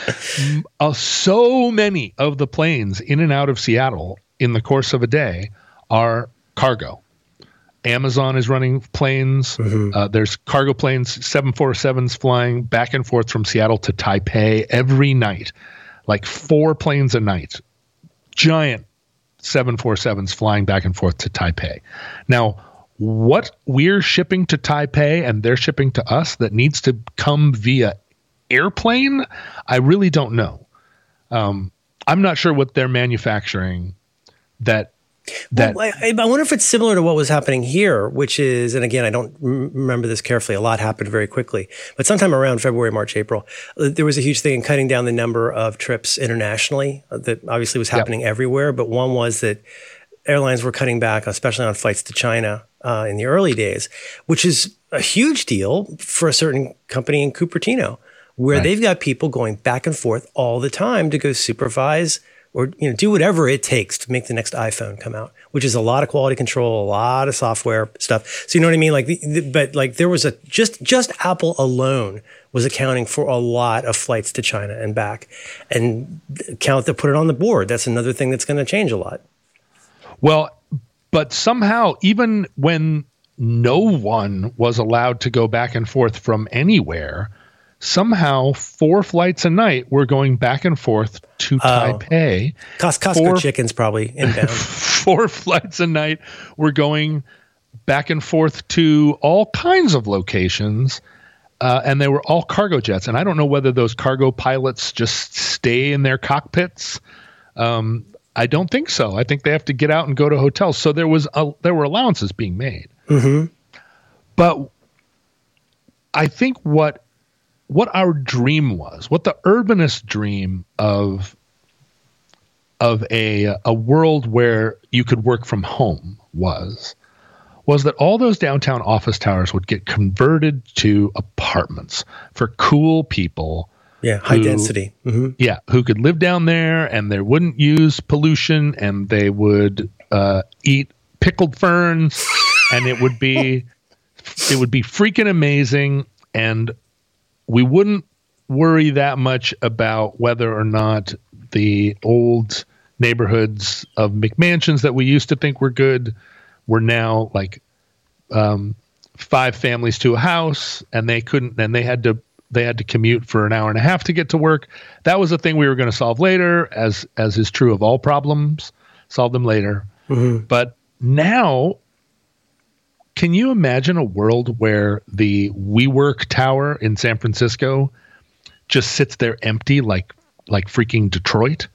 A: uh, so many of the planes in and out of Seattle in the course of a day are cargo. Amazon is running planes. Mm-hmm. Uh, there's cargo planes, 747s flying back and forth from Seattle to Taipei every night, like four planes a night. Giant 747s flying back and forth to Taipei. Now, what we're shipping to Taipei and they're shipping to us that needs to come via airplane, I really don't know. Um, I'm not sure what they're manufacturing that that
B: well, I, I, wonder if it's similar to what was happening here, which is, and again, I don't remember this carefully. A lot happened very quickly, but sometime around February, March, April, uh, there was a huge thing in cutting down the number of trips internationally. Uh, that obviously was happening yep. everywhere, but one was that airlines were cutting back, especially on flights to China uh, in the early days, which is a huge deal for a certain company in Cupertino, where right. they've got people going back and forth all the time to go supervise or you know do whatever it takes to make the next iPhone come out, which is a lot of quality control, a lot of software stuff. So you know what I mean? Like, the, the, but like there was a just just Apple alone was accounting for a lot of flights to China and back, and count to put it on the board. That's another thing that's going to change a lot.
A: Well, but somehow even when no one was allowed to go back and forth from anywhere somehow four flights a night were going back and forth to oh. Taipei.
B: Cos- Costco four, chicken's probably inbound.
A: four flights a night were going back and forth to all kinds of locations. Uh, and they were all cargo jets. And I don't know whether those cargo pilots just stay in their cockpits. Um, I don't think so. I think they have to get out and go to hotels. So there was a, there were allowances being made.
B: Mm-hmm.
A: But I think what what our dream was, what the urbanist dream of of a a world where you could work from home was was that all those downtown office towers would get converted to apartments for cool people.
B: Yeah, high who, density.
A: Mm-hmm. Yeah, who could live down there and they wouldn't use pollution and they would uh, eat pickled ferns and it would be it would be freaking amazing and we wouldn't worry that much about whether or not the old neighborhoods of McMansions that we used to think were good were now like um, five families to a house, and they couldn't, and they had to they had to commute for an hour and a half to get to work. That was a thing we were going to solve later, as as is true of all problems. Solve them later. Mm-hmm. But now can you imagine a world where the WeWork tower in San Francisco just sits there empty like like freaking Detroit?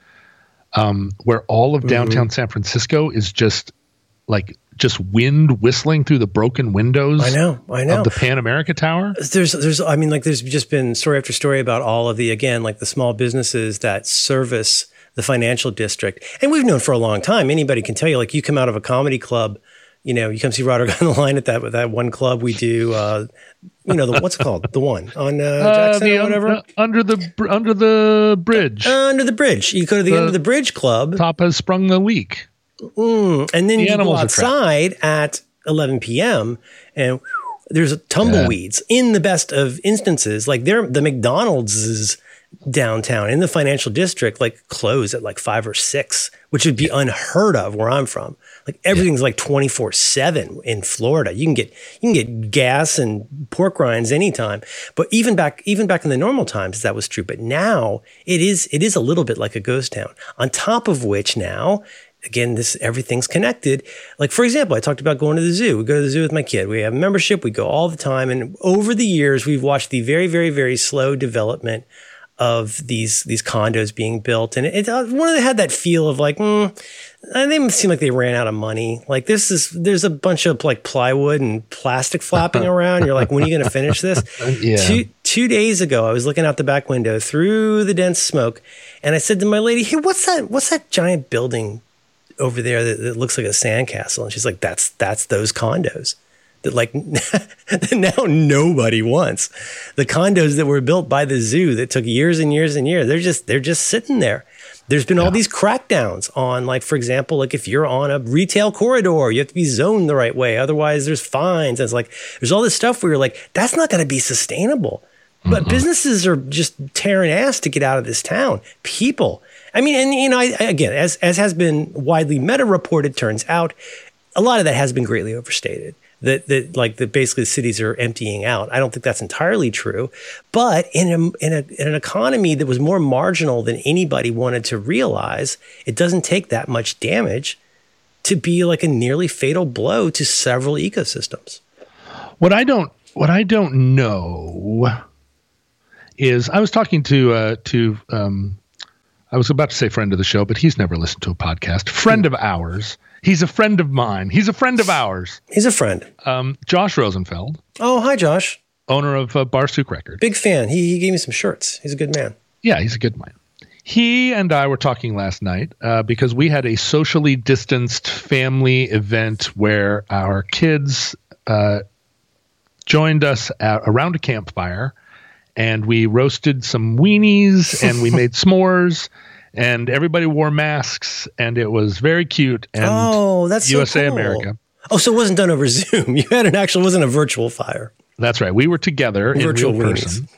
A: Um, where all of downtown mm-hmm. San Francisco is just like just wind whistling through the broken windows.
B: I know, I know.
A: Of the Pan America Tower.
B: There's, there's, I mean, like, there's just been story after story about all of the, again, like the small businesses that service the financial district, and we've known for a long time. Anybody can tell you, like, you come out of a comedy club you know, you come see Roderick on the line at that that one club we do. Uh, you know, the, what's it called? The one on uh, uh Jackson uh, or whatever.
A: Un- under the under the bridge.
B: Uh, under the bridge. You go to the, the end of the bridge club.
A: Top has sprung the leak.
B: Mm, and then the you go outside at 11 p.m. and there's tumbleweeds yeah. in the best of instances. Like there, the McDonald's is downtown in the financial district, like close at like five or six, which would be unheard of where I'm from. Like everything's yeah. like 24 seven in Florida. You can get, you can get gas and pork rinds anytime. But even back, even back in the normal times, that was true. But now it is, it is a little bit like a ghost town on top of which now again, this everything's connected. Like for example, I talked about going to the zoo. We go to the zoo with my kid. We have membership. We go all the time, and over the years, we've watched the very, very, very slow development of these these condos being built, and it, it one of them had that feel of like, mm, they seem like they ran out of money. Like this is there's a bunch of like plywood and plastic flapping around. You're like, when are you going to finish this?
A: yeah.
B: Two two days ago, I was looking out the back window through the dense smoke, and I said to my lady, "Hey, what's that? What's that giant building over there that, that looks like a sandcastle?" And she's like, "That's that's those condos." That like now nobody wants. The condos that were built by the zoo that took years and years and years, they're just they're just sitting there. There's been yeah. all these crackdowns on like for example, like if you're on a retail corridor, you have to be zoned the right way. Otherwise there's fines. And it's like there's all this stuff where you're like, that's not gonna be sustainable. But mm-hmm. businesses are just tearing ass to get out of this town. People. I mean, and you know, I, again, as as has been widely meta reported, turns out a lot of that has been greatly overstated. That, that like that basically the cities are emptying out. I don't think that's entirely true, but in a, in, a, in an economy that was more marginal than anybody wanted to realize, it doesn't take that much damage to be like a nearly fatal blow to several ecosystems.
A: What I don't what I don't know is I was talking to uh, to um, I was about to say friend of the show, but he's never listened to a podcast. Friend of ours. He's a friend of mine. He's a friend of ours.
B: He's a friend.
A: Um, Josh Rosenfeld.
B: Oh, hi, Josh.
A: Owner of uh, Barsuk Record.
B: Big fan. He, he gave me some shirts. He's a good man.
A: Yeah, he's a good man. He and I were talking last night uh, because we had a socially distanced family event where our kids uh, joined us at, around a campfire and we roasted some weenies and we made s'mores and everybody wore masks and it was very cute and
B: oh that's
A: usa
B: so cool.
A: america.
B: Oh so it wasn't done over zoom. You had an actual wasn't a virtual fire.
A: That's right. We were together
B: virtual
A: in real person.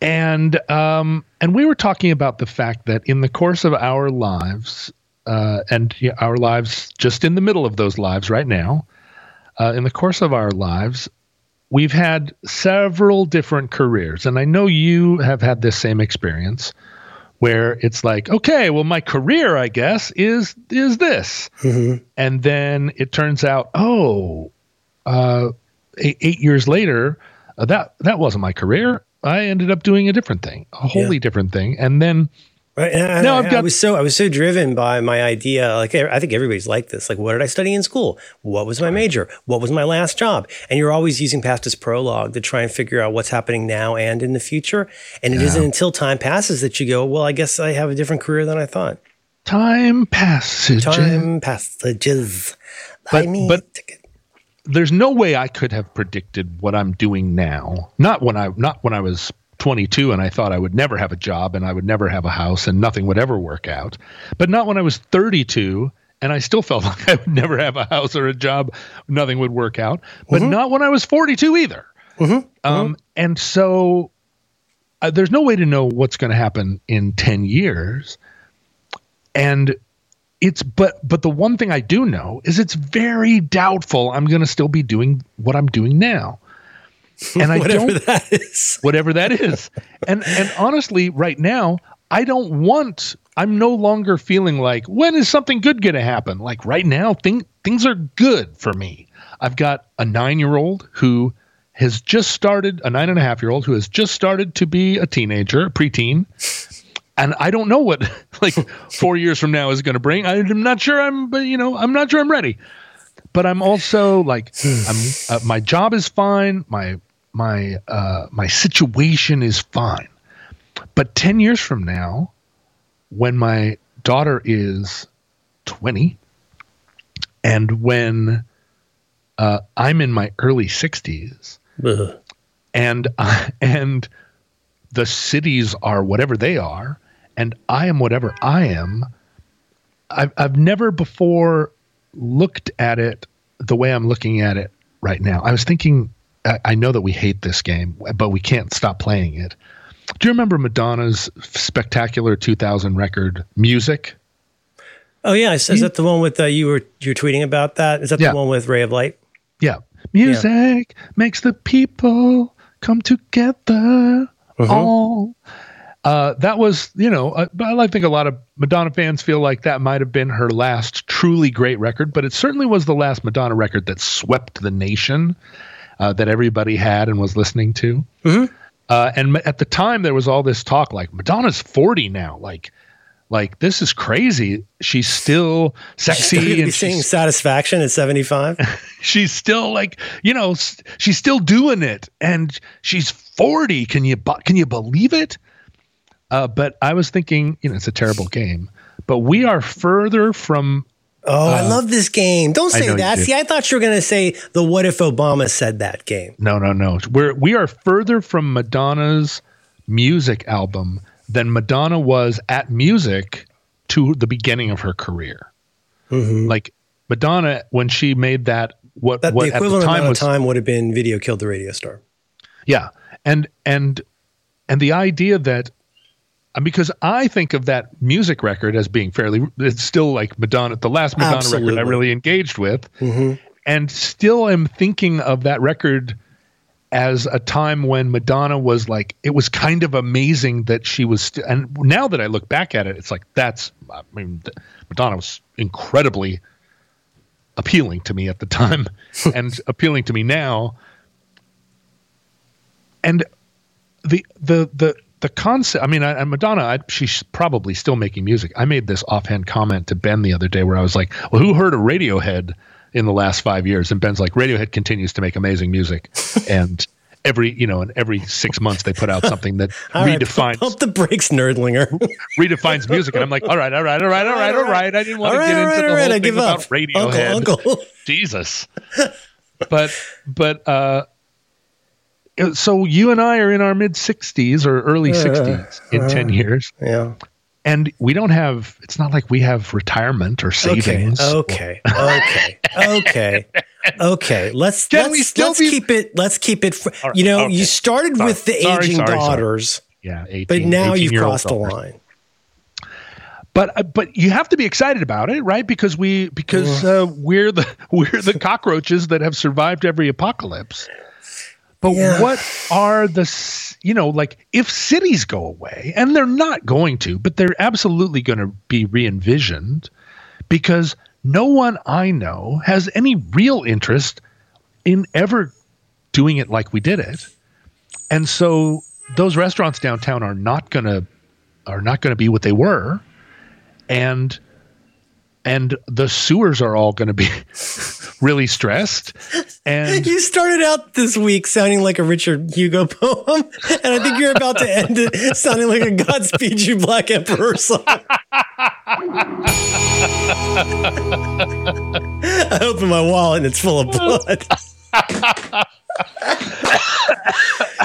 A: And um and we were talking about the fact that in the course of our lives uh and our lives just in the middle of those lives right now uh, in the course of our lives we've had several different careers, and I know you have had this same experience where it's like, okay, well, my career, I guess, is is this, mm-hmm. and then it turns out, oh, uh, eight, eight, years later, uh, that that wasn't my career. I ended up doing a different thing, a wholly yeah. different thing, and then
B: Right. And no, I, I've got, I was so I was so driven by my idea. Like I think everybody's like this. Like, what did I study in school? What was my major? What was my last job? And you're always using past as prologue to try and figure out what's happening now and in the future. And it yeah. not until time passes that you go, well, I guess I have a different career than I thought.
A: Time passages.
B: Time passages.
A: But, but there's no way I could have predicted what I'm doing now. Not when I not when I was 22 and I thought I would never have a job and I would never have a house and nothing would ever work out. But not when I was 32 and I still felt like I would never have a house or a job, nothing would work out. But mm-hmm. not when I was 42 either. Mm-hmm. Um, mm-hmm. And so uh, there's no way to know what's going to happen in 10 years. And it's but but the one thing I do know is it's very doubtful I'm going to still be doing what I'm doing now
B: and I whatever don't that is,
A: whatever that is, and and honestly, right now, I don't want. I'm no longer feeling like when is something good going to happen. Like right now, thing, things are good for me. I've got a nine year old who has just started, a nine and a half year old who has just started to be a teenager, preteen. And I don't know what like four years from now is going to bring. I'm not sure I'm, but you know, I'm not sure I'm ready but I'm also like I'm uh, my job is fine, my my uh, my situation is fine. But 10 years from now when my daughter is 20 and when uh, I'm in my early 60s and uh, and the cities are whatever they are and I am whatever I am I've I've never before looked at it the way I'm looking at it right now. I was thinking, I, know that we hate this game, but we can't stop playing it. Do you remember Madonna's spectacular 2000 record, Music?
B: Oh yeah, is, is that the one with uh, you were you're tweeting about that? Is that yeah. the one with Ray of Light?
A: Yeah, music yeah. makes the people come together. Uh-huh. All uh, that was, you know, uh, I think a lot of Madonna fans feel like that might have been her last truly great record, but it certainly was the last Madonna record that swept the nation, uh, that everybody had and was listening to. Mm-hmm. Uh, and at the time, there was all this talk like Madonna's forty now, like, like this is crazy. She's still sexy
B: she's
A: and
B: seeing satisfaction at seventy five.
A: she's still like, you know, she's still doing it, and she's forty. Can you can you believe it? Uh, but I was thinking, you know, it's a terrible game, but we are further from.
B: Oh, uh, I love this game. Don't say that. See, I thought you were going to say the "What if Obama said that" game.
A: No, no, no. We're we are further from Madonna's music album than Madonna was at music to the beginning of her career. Mm-hmm. Like Madonna, when she made that, what
B: that
A: what
B: the equivalent the time was, of time would have been "Video Killed the Radio Star."
A: Yeah, and and and the idea that because I think of that music record as being fairly. It's still like Madonna, the last Madonna
B: Absolutely.
A: record I really engaged with,
B: Mhm.
A: and still am thinking of that record as a time when Madonna was like it was kind of amazing that she was st- and now that I look back at it it's like that's I mean Madonna was incredibly appealing to me at the time and appealing to me now and the the the the concept i mean I, and madonna I, she's probably still making music i made this offhand comment to ben the other day where i was like well who heard of radiohead in the last five years and ben's like radiohead continues to make amazing music and every you know and every six months they put out something that
B: All right,
A: redefines
B: pump the brakes, nerdlinger.
A: redefines music and i'm like all right all right all right all right all right i didn't want
B: All
A: to get into
B: right,
A: the whole
B: I
A: thing about
B: up.
A: radiohead
B: Uncle, uncle.
A: Jesus. but but uh so you and I are in our mid 60s or early 60s in 10 years
B: Yeah.
A: and we don't have it's not like we have retirement or savings.
B: Okay. Okay. Okay. Okay. Let's
A: Can
B: let's, let's
A: be-
B: keep it let's keep it fr-
A: right,
B: you know,
A: okay.
B: you started
A: Sorry.
B: with the
A: Sorry,
B: aging
A: sorry, sorry.
B: daughters,
A: Yeah, 18,
B: but now you've crossed the line.
A: But uh, but you have to be excited about it, right? Because we because uh, we're the we're the cockroaches that have survived every apocalypse. But
B: Yeah.
A: what are the you know like if cities go away and they're not going to, but they're absolutely going to be re-envisioned because no one I know has any real interest in ever doing it like we did it. And so those restaurants downtown are not going to are not going to be what they were and and the sewers are all going to be really stressed and
B: You started out this week sounding like a Richard Hugo poem, and I think you're about to end it sounding like a Godspeed You Black Emperor song. I open my wallet and it's full of blood.